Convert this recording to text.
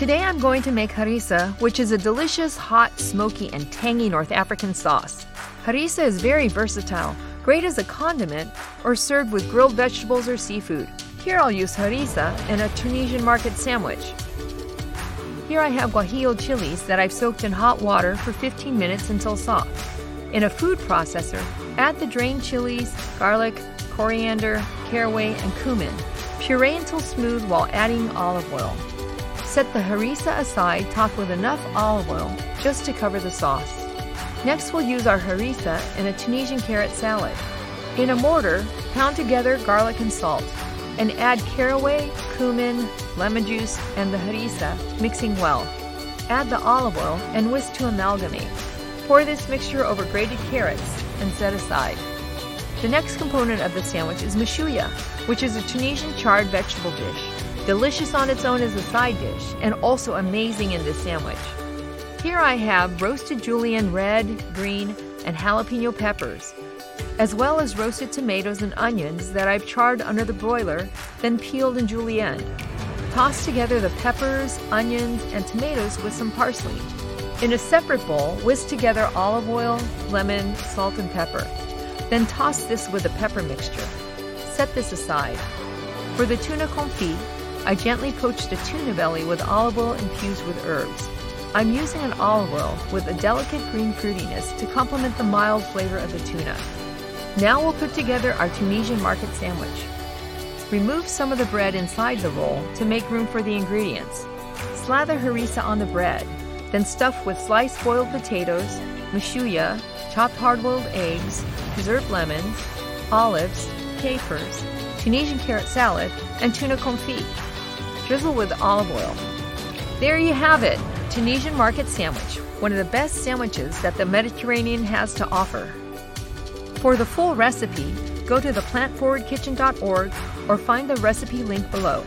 Today I'm going to make harissa, which is a delicious, hot, smoky, and tangy North African sauce. Harissa is very versatile, great as a condiment or served with grilled vegetables or seafood. Here I'll use harissa in a Tunisian market sandwich. Here I have guajillo chilies that I've soaked in hot water for 15 minutes until soft. In a food processor, add the drained chilies, garlic, coriander, caraway, and cumin. Puree until smooth while adding olive oil. Set the harissa aside topped with enough olive oil just to cover the sauce. Next we'll use our harissa in a Tunisian carrot salad. In a mortar, pound together garlic and salt and add caraway, cumin, lemon juice, and the harissa, mixing well. Add the olive oil and whisk to amalgamate. Pour this mixture over grated carrots and set aside. The next component of the sandwich is Mechouia, which is a Tunisian charred vegetable dish. Delicious on its own as a side dish, and also amazing in this sandwich. Here I have roasted julienne red, green, and jalapeno peppers, as well as roasted tomatoes and onions that I've charred under the broiler, then peeled and julienne. Toss together the peppers, onions, and tomatoes with some parsley. In a separate bowl, whisk together olive oil, lemon, salt, and pepper. Then toss this with the pepper mixture. Set this aside. For the tuna confit, I gently poach the tuna belly with olive oil infused with herbs. I'm using an olive oil with a delicate green fruitiness to complement the mild flavor of the tuna. Now we'll put together our Tunisian market sandwich. Remove some of the bread inside the roll to make room for the ingredients. Slather harissa on the bread, then stuff with sliced boiled potatoes, Mechouia, chopped hard-boiled eggs, preserved lemons, olives, capers, Tunisian carrot salad, and tuna confit. Drizzle with olive oil. There you have it, Tunisian market sandwich, one of the best sandwiches that the Mediterranean has to offer. For the full recipe, go to theplantforwardkitchen.org or find the recipe link below.